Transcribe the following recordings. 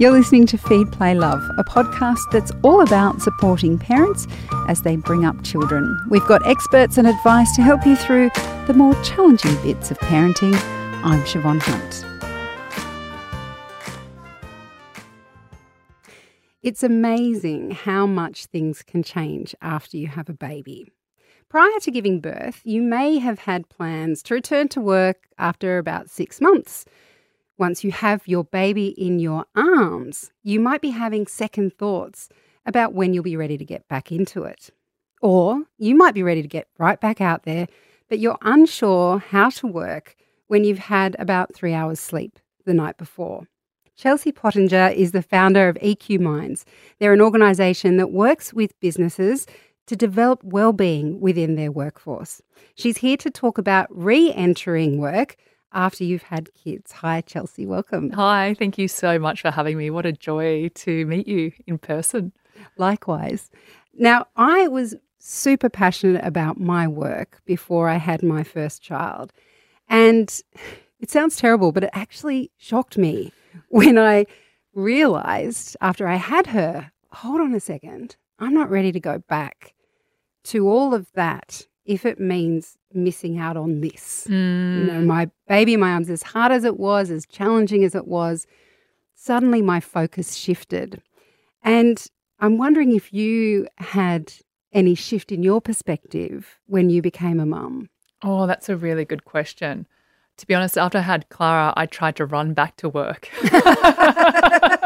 You're listening to Feed, Play, Love, a podcast that's all about supporting parents as they bring up children. We've got experts and advice to help you through the more challenging bits of parenting. I'm Siobhan Hunt. It's amazing how much things can change after you have a baby. Prior to giving birth, you may have had plans to return to work after about six months. Once you have your baby in your arms, you might be having second thoughts about when you'll be ready to get back into it. Or you might be ready to get right back out there, but you're unsure how to work when you've had about three hours sleep the night before. Chelsea Pottenger is the founder of EQ Minds. They're an organisation that works with businesses to develop well-being within their workforce. She's here to talk about re-entering work after you've had kids. Hi Chelsea, welcome. Hi, thank you so much for having me. What a joy to meet you in person. Likewise. Now, I was super passionate about my work before I had my first child. And it sounds terrible, but it actually shocked me when I realized after I had her, hold on a second, I'm not ready to go back to all of that if it means missing out on this. Mm. You know, my baby in my arms, as hard as it was, as challenging as it was, suddenly my focus shifted. And I'm wondering if you had any shift in your perspective when you became a mum. Oh, that's a really good question. To be honest, after I had Clara, I tried to run back to work.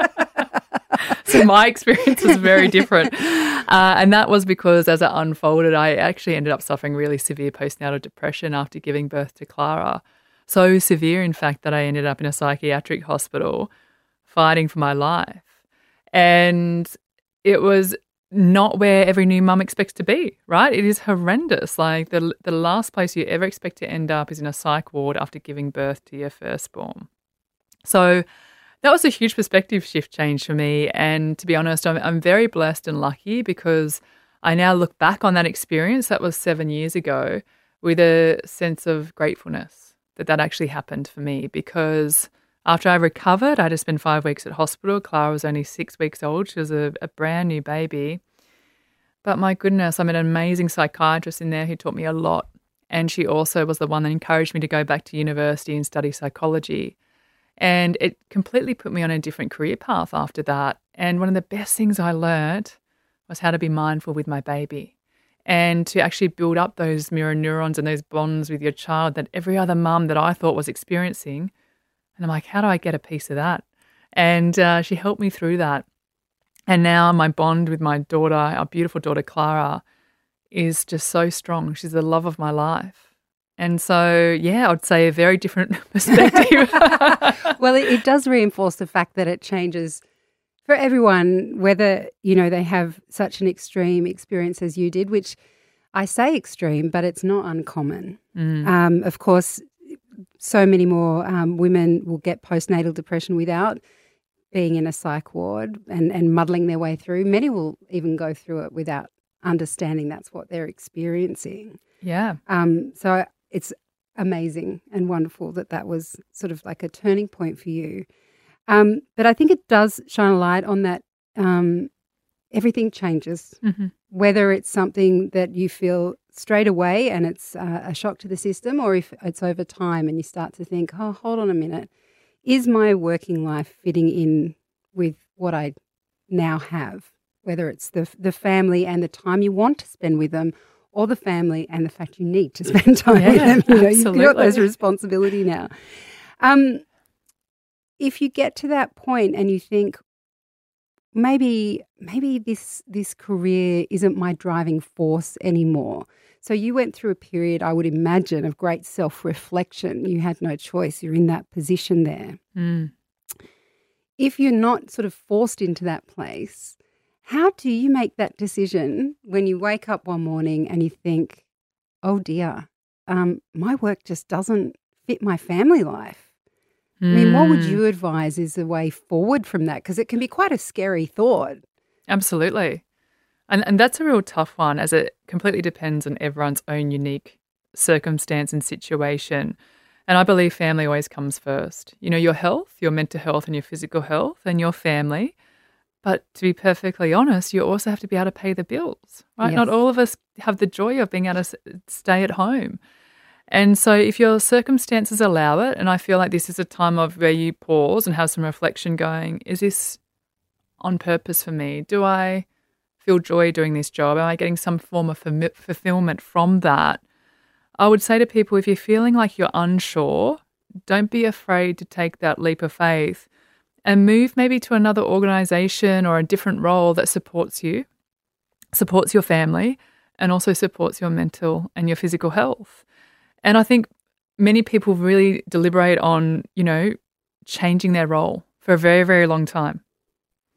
so my experience was very different. Uh, and that was because as it unfolded, I actually ended up suffering really severe postnatal depression after giving birth to Clara. So severe, in fact, that I ended up in a psychiatric hospital fighting for my life. And it was not where every new mum expects to be, right? It is horrendous. Like the the last place you ever expect to end up is in a psych ward after giving birth to your firstborn. So that was a huge perspective shift change for me. And to be honest, I'm, I'm very blessed and lucky because I now look back on that experience that was seven years ago with a sense of gratefulness that that actually happened for me because after I recovered, I had to spend five weeks at hospital. Clara was only six weeks old. She was a, a brand new baby. But my goodness, I'm an amazing psychiatrist in there who taught me a lot. And she also was the one that encouraged me to go back to university and study psychology. And it completely put me on a different career path after that. And one of the best things I learned was how to be mindful with my baby and to actually build up those mirror neurons and those bonds with your child that every other mum that I thought was experiencing. And I'm like, how do I get a piece of that? And uh, she helped me through that. And now my bond with my daughter, our beautiful daughter Clara, is just so strong. She's the love of my life. And so, yeah, I'd say a very different perspective. well, it, it, does reinforce the fact that it changes for everyone, whether, you know, they have such an extreme experience as you did, which I say extreme, but it's not uncommon. Mm. Um, of course, so many more um, women will get postnatal depression without being in a psych ward and, and muddling their way through. Many will even go through it without understanding that's what they're experiencing. Yeah. Um, so it's amazing and wonderful that that was sort of like a turning point for you. Um, but I think it does shine a light on that um, everything changes, mm-hmm. whether it's something that you feel straight away and it's uh, a shock to the system, or if it's over time and you start to think, oh, hold on a minute, is my working life fitting in with what I now have? Whether it's the the family and the time you want to spend with them, or the family and the fact you need to spend time yeah, with them. You know, absolutely. you've got those responsibility now. Um, if you get to that point and you think maybe maybe this this career isn't my driving force anymore. So you went through a period, I would imagine, of great self-reflection. You had no choice. You're in that position there. Mm. If you're not sort of forced into that place, how do you make that decision when you wake up one morning and you think, oh dear, um, my work just doesn't fit my family life? Mm. I mean, what would Hmm. you advise is the way forward from that? Because it can be quite a scary thought. Absolutely. And, and that's a real tough one as it completely depends on everyone's own unique circumstance and situation. And I believe family always comes first. You know, your health, your mental health, and your physical health, and your family. But to be perfectly honest, you also have to be able to pay the bills, right? Yes. Not all of us have the joy of being able to stay at home. And so, if your circumstances allow it, and I feel like this is a time of where you pause and have some reflection going, is this on purpose for me? Do I feel joy doing this job? Am I getting some form of fulfillment from that? I would say to people if you're feeling like you're unsure, don't be afraid to take that leap of faith and move maybe to another organization or a different role that supports you, supports your family, and also supports your mental and your physical health. And I think many people really deliberate on, you know, changing their role for a very, very long time.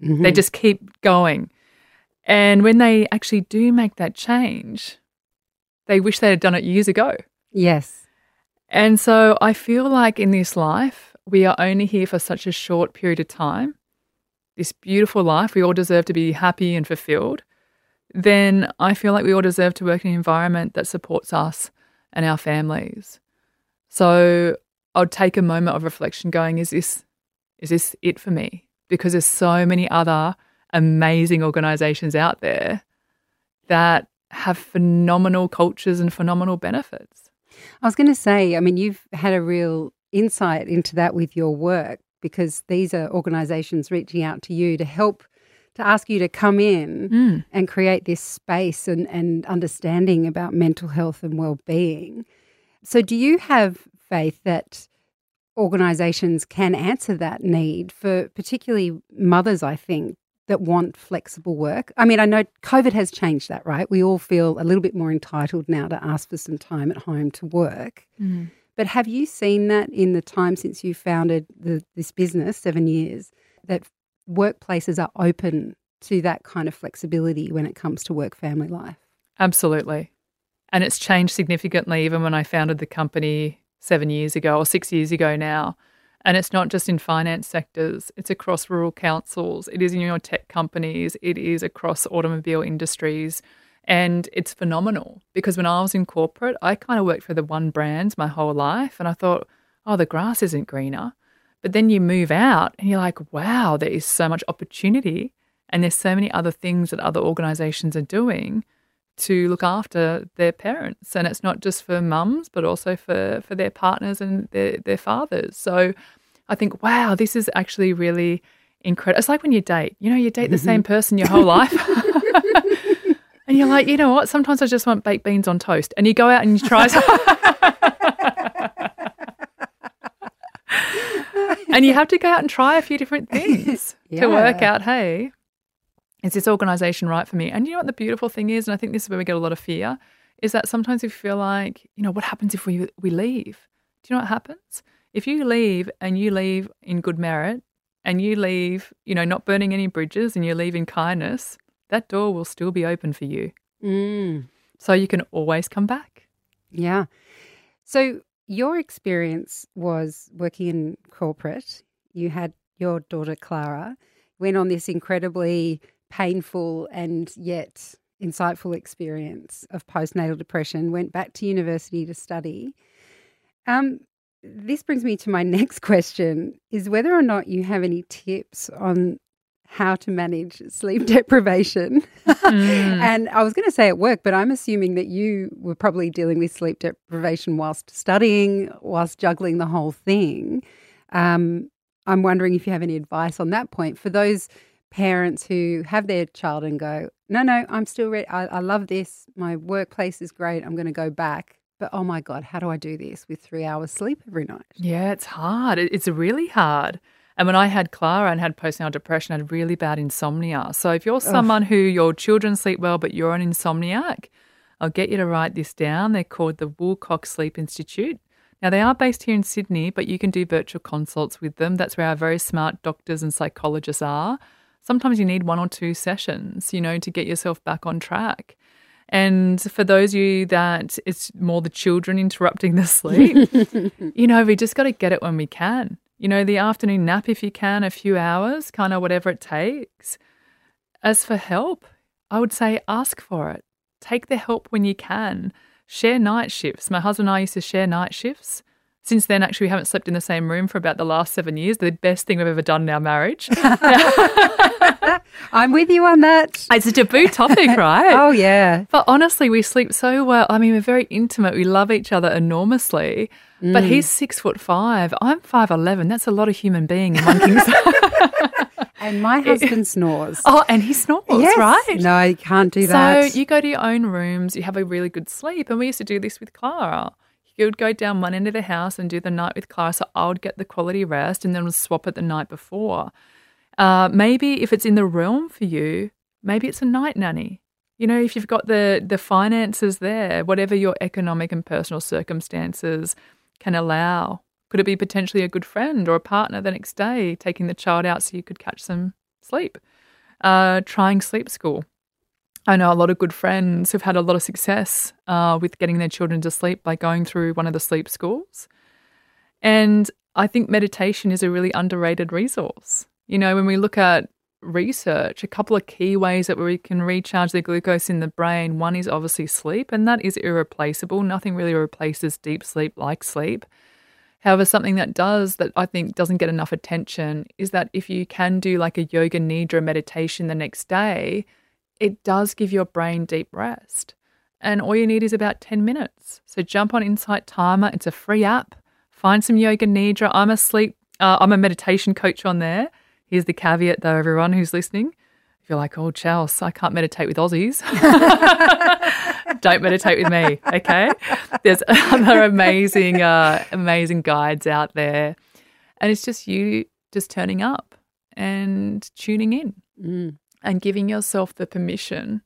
Mm-hmm. They just keep going. And when they actually do make that change, they wish they had done it years ago. Yes. And so I feel like in this life, we are only here for such a short period of time. This beautiful life, we all deserve to be happy and fulfilled. Then I feel like we all deserve to work in an environment that supports us and our families. So I'll take a moment of reflection going, is this is this it for me? Because there's so many other amazing organizations out there that have phenomenal cultures and phenomenal benefits. I was going to say, I mean, you've had a real insight into that with your work because these are organizations reaching out to you to help to ask you to come in Mm. and create this space and, and understanding about mental health and well-being. So do you have faith that organizations can answer that need for particularly mothers, I think, that want flexible work? I mean, I know COVID has changed that, right? We all feel a little bit more entitled now to ask for some time at home to work. But have you seen that in the time since you founded the, this business, seven years, that workplaces are open to that kind of flexibility when it comes to work family life? Absolutely. And it's changed significantly even when I founded the company seven years ago or six years ago now. And it's not just in finance sectors, it's across rural councils, it is in your tech companies, it is across automobile industries. And it's phenomenal because when I was in corporate, I kind of worked for the one brands my whole life. And I thought, oh, the grass isn't greener. But then you move out and you're like, wow, there is so much opportunity. And there's so many other things that other organizations are doing to look after their parents. And it's not just for mums, but also for, for their partners and their, their fathers. So I think, wow, this is actually really incredible. It's like when you date, you know, you date the mm-hmm. same person your whole life. and you're like, you know what? Sometimes I just want baked beans on toast. And you go out and you try. and you have to go out and try a few different things to work out, hey, is this organization right for me? And you know what the beautiful thing is, and I think this is where we get a lot of fear, is that sometimes we feel like, you know, what happens if we we leave? Do you know what happens? If you leave and you leave in good merit and you leave, you know, not burning any bridges and you leave in kindness, that door will still be open for you. Mm, So you can always come back. yeah. So your experience was working in corporate. You had your daughter Clara, went on this incredibly painful and yet insightful experience of postnatal depression, went back to university to study. Um, this brings me to my next question is whether or not you have any tips on how to manage sleep deprivation. Mm. and I was going to say at work, but I'm assuming that you were probably dealing with sleep deprivation whilst studying, whilst juggling the whole thing. Um, I'm wondering if you have any advice on that point for those parents who have their child and go, no, no, I'm still ready. I, I love this. My workplace is great. I'm going to go back. But oh my God, how do I do this with three hours sleep every night? Yeah, it's hard. It's really hard. And when I had Clara and had postnatal depression, I had really bad insomnia. So if you're someone who your children sleep well, but you're an insomniac, I'll get you to write this down. They're called the Woolcock Sleep Institute. Now, they are based here in Sydney, but you can do virtual consults with them. That's where our very smart doctors and psychologists are. Sometimes you need one or two sessions, you know, to get yourself back on track. And for those of you that it's more the children interrupting the sleep, you know, we just got to get it when we can. You know, the afternoon nap, if you can, a few hours, kind of whatever it takes. As for help, I would say ask for it. Take the help when you can. Share night shifts. My husband and I used to share night shifts. Since then, actually, we haven't slept in the same room for about the last seven years. The best thing we've ever done in our marriage. I'm with you on that. It's a taboo topic, right? Oh, yeah. But honestly, we sleep so well. I mean, we're very intimate. We love each other enormously. But Mm. he's six foot five. I'm five eleven. That's a lot of human being in one king. And my husband snores. oh, and he snores, Yes. right? No, you can't do that. So you go to your own rooms, you have a really good sleep. And we used to do this with Clara. You would go down one end of the house and do the night with Clara. So I would get the quality rest and then we'd swap it the night before. Uh, maybe if it's in the realm for you, maybe it's a night nanny. You know, if you've got the the finances there, whatever your economic and personal circumstances can allow. Could it be potentially a good friend or a partner the next day, taking the child out so you could catch some sleep? Uh, trying sleep school. I know a lot of good friends who've had a lot of success uh, with getting their children to sleep by going through one of the sleep schools. And I think meditation is a really underrated resource. You know, when we look at research, a couple of key ways that we can recharge the glucose in the brain one is obviously sleep, and that is irreplaceable. Nothing really replaces deep sleep like sleep. However, something that does that I think doesn't get enough attention is that if you can do like a yoga nidra meditation the next day, it does give your brain deep rest. And all you need is about 10 minutes. So jump on Insight Timer. It's a free app. Find some yoga nidra. I'm a sleep, uh, I'm a meditation coach on there. Here's the caveat though, everyone who's listening. If you're like, oh, Chels, I can't meditate with Aussies. Don't meditate with me, okay? There's other amazing, uh, amazing guides out there. And it's just you just turning up and tuning in Mm. And giving yourself the permission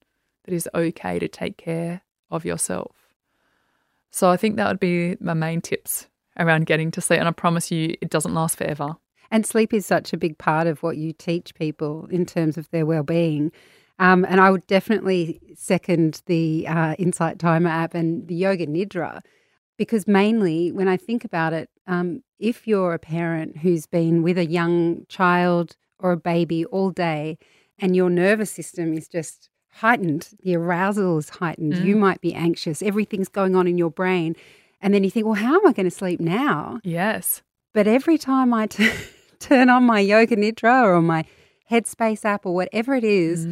that is okay to take care of yourself. So I think that would be my main tips around getting to sleep. And I promise you, it doesn't last forever. And sleep is such a big part of what you teach people in terms of their well-being. Um, and I would definitely second the uh, Insight Timer app and the Yoga Nidra, because mainly when I think about it, um, if you're a parent who's been with a young child or a baby all day, and your nervous system is just heightened, the arousal is heightened, you might be anxious, everything's going on in your brain, and then you think, well, how am I going to sleep now? Yes. But every time I t- turn on my Yoga Nidra or my Headspace app or whatever it is,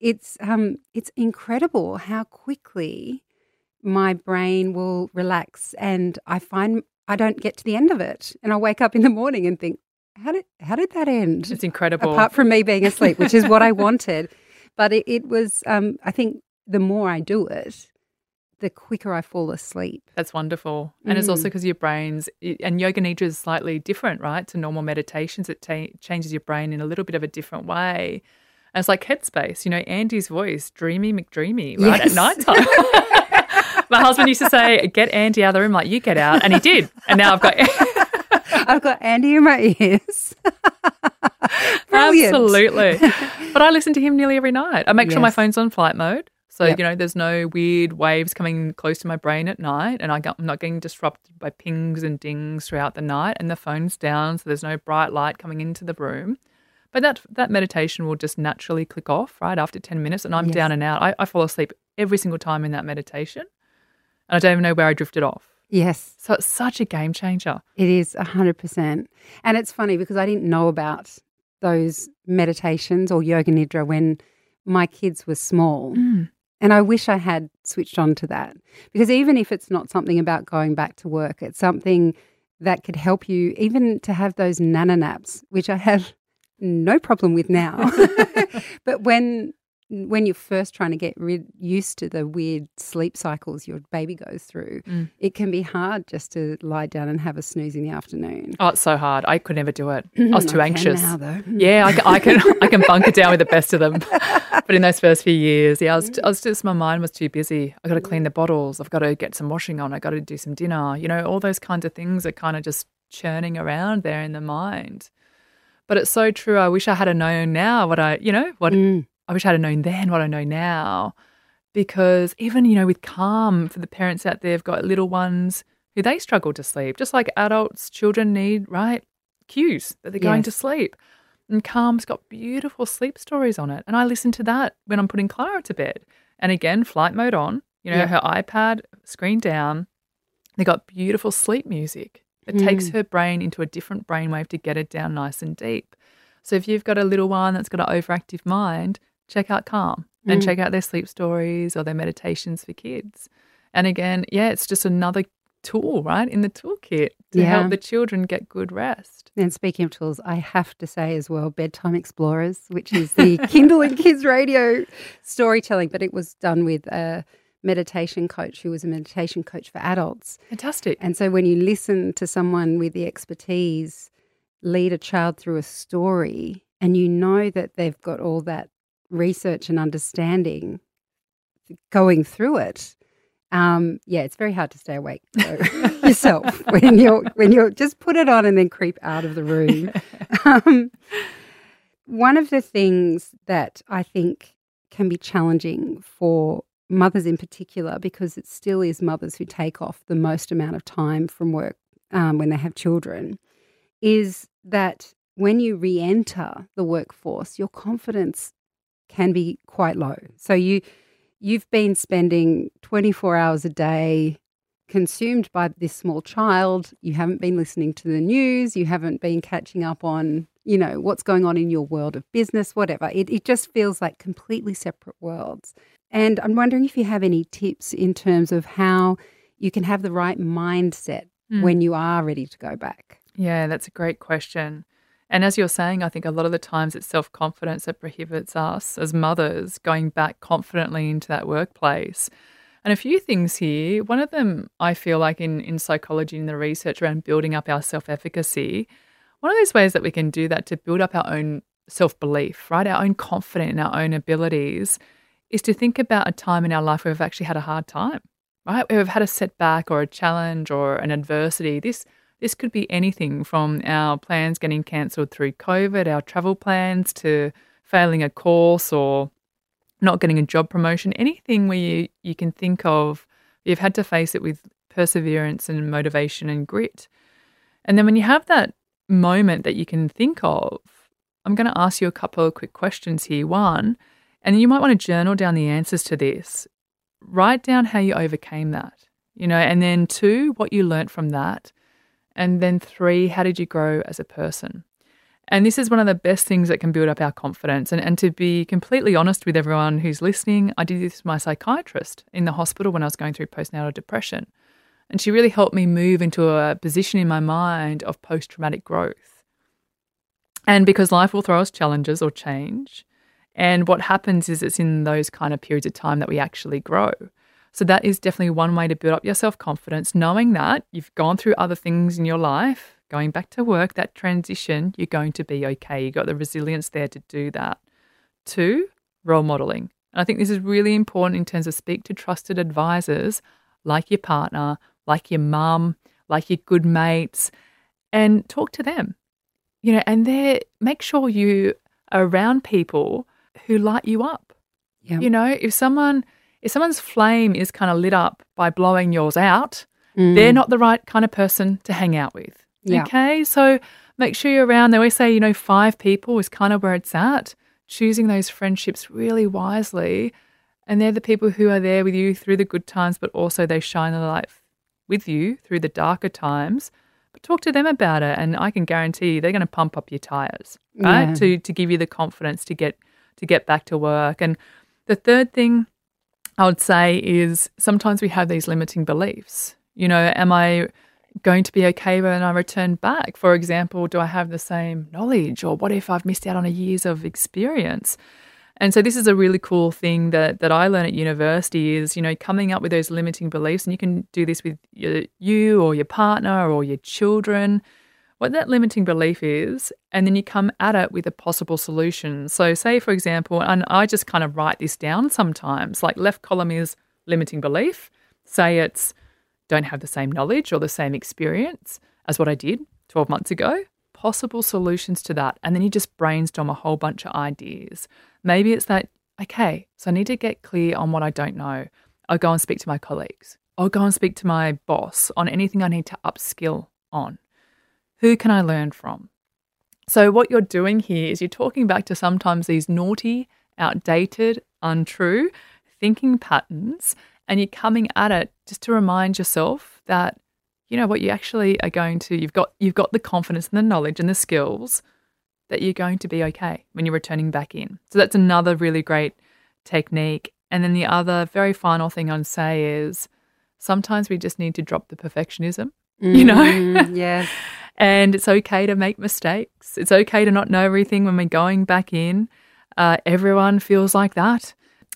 it's um it's incredible how quickly my brain will relax and I find I don't get to the end of it and I wake up in the morning and think how did how did that end? It's incredible. Apart from me being asleep, which is what I wanted, but it, it was um I think the more I do it, the quicker I fall asleep. That's wonderful. And it's Mm. also because your brain's, and yoga nidra is slightly different, right, to normal meditations. It ta changes your brain in a little bit of a different way. And it's like headspace, you know, Andy's voice, dreamy McDreamy, right, Yes. at night time. My husband used to say, get Andy out of the room, like, you get out. And he did. And now I've got. I've got Andy in my ears. Brilliant. Absolutely. but I listen to him nearly every night. I make sure my phone's on flight mode. So, Yep. you know, there's no weird waves coming close to my brain at night. And I got, I'm not getting disrupted by pings and dings throughout the night. And the phone's down. So there's no bright light coming into the room. But that, that meditation will just naturally click off right after 10 minutes. And I'm Yes. down and out. I, I fall asleep every single time in that meditation. And I don't even know where I drifted off. Yes. So it's such a game changer. It is 100%. And it's funny because I didn't know about those meditations or yoga nidra when my kids were small. Mm. And I wish I had switched on to that because even if it's not something about going back to work, it's something that could help you even to have those nana naps, which I have no problem with now. but when when you're first trying to get rid, used to the weird sleep cycles your baby goes through, Mm. it can be hard just to lie down and have a snooze in the afternoon. Oh, it's so hard. I could never do it. I was too I can anxious. now, though. Yeah, I, ca- I can I can bunker down with the best of them. But in those first few years, yeah, I was, I was just my mind was too busy. I got to clean the bottles. I've got to get some washing on. I got to do some dinner. You know, all those kinds of things are kind of just churning around there in the mind. But it's so true. I wish I had known now what I, you know, what Mm. I wish I'd have known then what I know now. Because even, you know, with calm for the parents out there who've got little ones who they struggle to sleep, just like adults, children need, right? Cues that they're going Yes. to sleep. And Calm's got beautiful sleep stories on it. And I listen to that when I'm putting Clara to bed. And again, flight mode on, you know, her iPad screen down. They got beautiful sleep music. It takes hmm. her brain into a different brainwave to get it down nice and deep. So if you've got a little one that's got an overactive mind, check out Calm and mm. check out their sleep stories or their meditations for kids. And again, yeah, it's just another tool, right, in the toolkit to Yeah. help the children get good rest. And speaking of tools, I have to say as well, Bedtime Explorers, which is the Kinderling Kids radio storytelling, but it was done with a meditation coach who was a meditation coach for adults. Fantastic. And so when you listen to someone with the expertise lead a child through a story and you know that they've got all that research and understanding going through it, um, yeah, it's very hard to stay awake though, yourself when you're when you're just put it on and then creep out of the room. Um, one of the things that I think can be challenging for mothers in particular, because it still is mothers who take off the most amount of time from work um, when they have children, is that when you re enter the workforce, your confidence can be quite low. So you you've been spending 24 hours a day consumed by this small child you haven't been listening to the news you haven't been catching up on you know what's going on in your world of business whatever it, it just feels like completely separate worlds and i'm wondering if you have any tips in terms of how you can have the right mindset Mm. when you are ready to go back Yeah, that's a great question. And as you're saying, I think a lot of the times it's self confidence that prohibits us as mothers going back confidently into that workplace. And a few things here. One of them, I feel like in, in psychology and the research around building up our self efficacy, one of those ways that we can do that to build up our own self belief, right? Our own confidence in our own abilities is to think about a time in our life where we've actually had a hard time, right? Where we've had a setback or a challenge or an adversity. This this could be anything from our plans getting cancelled through COVID, our travel plans, to failing a course or not getting a job promotion, anything where you, you can think of, you've had to face it with perseverance and motivation and grit. And then when you have that moment that you can think of, I'm going to ask you a couple of quick questions here. One, and you might want to journal down the answers to this. Write down how you overcame that, you know, and then two, what you learnt from that. And then three, how did you grow as a person? And this is one of the best things that can build up our confidence. And, and to be completely honest with everyone who's listening, I did this with my psychiatrist in the hospital when I was going through postnatal depression. And she really helped me move into a position in my mind of post traumatic growth. And because life will throw us challenges or change. And what happens is it's in those kind of periods of time that we actually grow. So that is definitely one way to build up your self confidence, knowing that you've gone through other things in your life, going back to work, that transition, you're going to be okay. You've got the resilience there to do that. Two, role modeling. And I think this is really important in terms of speak to trusted advisors like your partner, like your mum, like your good mates, and talk to them. You know, and they make sure you are around people who light you up. yeah You know, if someone if someone's flame is kind of lit up by blowing yours out, Mm. they're not the right kind of person to hang out with. Yeah. Okay. So make sure you're around. They always say, you know, five people is kind of where it's at. Choosing those friendships really wisely. And they're the people who are there with you through the good times, but also they shine the light with you through the darker times. But talk to them about it. And I can guarantee you they're going to pump up your tires, right? Yeah. To to give you the confidence to get to get back to work. And the third thing I would say is sometimes we have these limiting beliefs. You know, am I going to be okay when I return back? For example, do I have the same knowledge? Or what if I've missed out on a years of experience? And so this is a really cool thing that that I learned at university is, you know, coming up with those limiting beliefs and you can do this with your, you or your partner or your children what that limiting belief is, and then you come at it with a possible solution. So, say, for example, and I just kind of write this down sometimes, like left column is limiting belief. Say it's don't have the same knowledge or the same experience as what I did 12 months ago. Possible solutions to that. And then you just brainstorm a whole bunch of ideas. Maybe it's that, okay, so I need to get clear on what I don't know. I'll go and speak to my colleagues. I'll go and speak to my boss on anything I need to upskill on. Who can I learn from? So, what you're doing here is you're talking back to sometimes these naughty, outdated, untrue thinking patterns, and you're coming at it just to remind yourself that you know what, you actually are going to you've got you've got the confidence and the knowledge and the skills that you're going to be okay when you're returning back in. So that's another really great technique. And then the other very final thing I'd say is sometimes we just need to drop the perfectionism, mm, you know? Mm-hmm. yeah. And it's okay to make mistakes. It's okay to not know everything when we're going back in. Uh, everyone feels like that.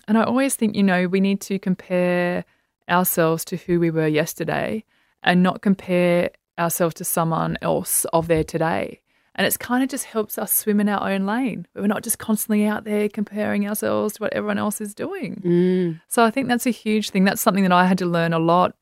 And I always think, you know, we need to compare ourselves to who we were yesterday and not compare ourselves to someone else of their today. And it's kind of just helps us swim in our own lane. We're not just constantly out there comparing ourselves to what everyone else is doing. Mm. So I think that's a huge thing. That's something that I had to learn a lot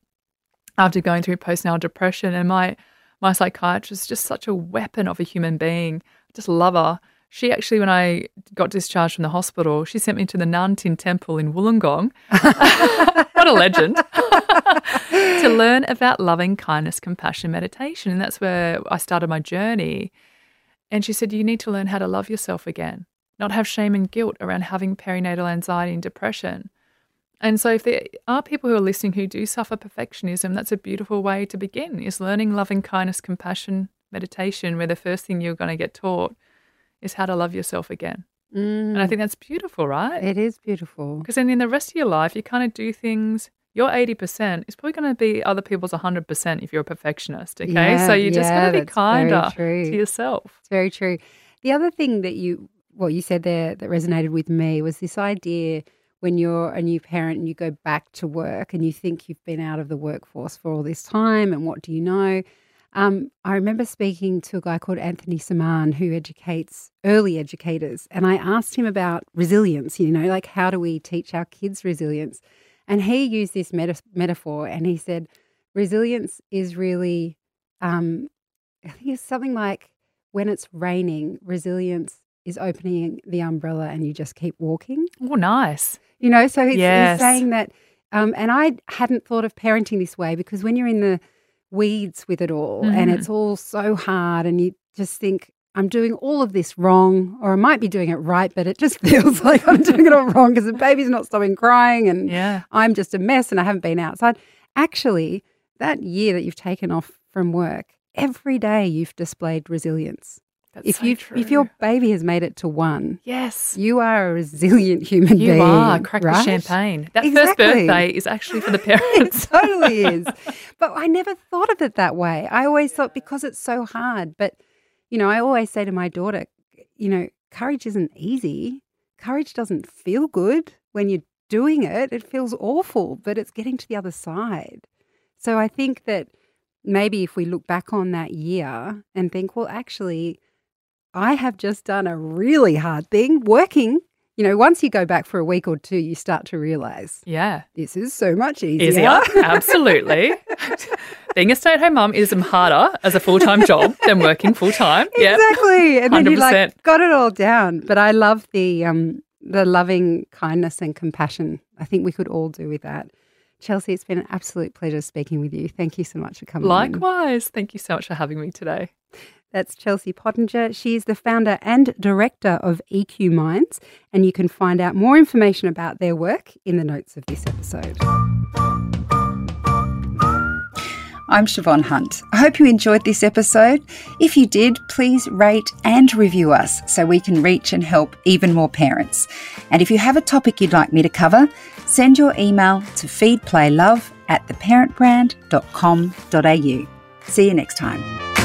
after going through postnatal depression. And my my psychiatrist is just such a weapon of a human being. I just love her. She actually, when I got discharged from the hospital, she sent me to the Nan Tien Temple in Wollongong. what a legend. to learn about loving kindness, compassion, meditation. And that's where I started my journey. And she said, You need to learn how to love yourself again, not have shame and guilt around having perinatal anxiety and depression. And so, if there are people who are listening who do suffer perfectionism, that's a beautiful way to begin is learning loving kindness, compassion, meditation, where the first thing you're going to get taught is how to love yourself again. Mm. And I think that's beautiful, right? It is beautiful. Because then in the rest of your life, you kind of do things your 80% is probably going to be other people's 100% if you're a perfectionist. Okay. Yeah, so you just yeah, got to be kinder to yourself. It's very true. The other thing that you, what you said there that resonated with me was this idea when you're a new parent and you go back to work and you think you've been out of the workforce for all this time and what do you know? Um, I remember speaking to a guy called Anthony Semann who educates early educators, and I asked him about resilience. You know, like how do we teach our kids resilience? And he used this meta- metaphor, and he said resilience is really, um, I think it's something like when it's raining, resilience is opening the umbrella and you just keep walking. Oh, nice. You know, so he's, Yes. he's saying that, um, and I hadn't thought of parenting this way because when you're in the weeds with it all and Mhm. it's all so hard and you just think, I'm doing all of this wrong, or I might be doing it right, but it just feels like I'm doing it all wrong because the baby's not stopping crying and Yeah. I'm just a mess and I haven't been outside. Actually, that year that you've taken off from work, every day you've displayed resilience. That's if so you if your baby has made it to one, Yes. you are a resilient human You being. are. Crack right? the champagne. That Exactly. first birthday is actually for the parents. it totally is. But I never thought of it that way. I always thought because it's so hard. But, you know, I always say to my daughter, you know, courage isn't easy. Courage doesn't feel good when you're doing it. It feels awful, but it's getting to the other side. So I think that maybe if we look back on that year and think, well, actually, I have just done a really hard thing working. You know, once you go back for a week or two, you start to realize yeah. this is so much easier. Easier. Absolutely. Being a stay at home mum is harder as a full time job than working full time. Yeah. Exactly. And then you 100%. like got it all down. But I love the um the loving kindness and compassion. I think we could all do with that. Chelsea, it's been an absolute pleasure speaking with you. Thank you so much for coming. in. Likewise. Thank you so much for having me today. That's Chelsea Pottenger. She is the founder and director of EQ Minds, and you can find out more information about their work in the notes of this episode. I'm Siobhan Hunt. I hope you enjoyed this episode. If you did, please rate and review us so we can reach and help even more parents. And if you have a topic you'd like me to cover, send your email to feedplaylove at theparentbrand.com.au. See you next time.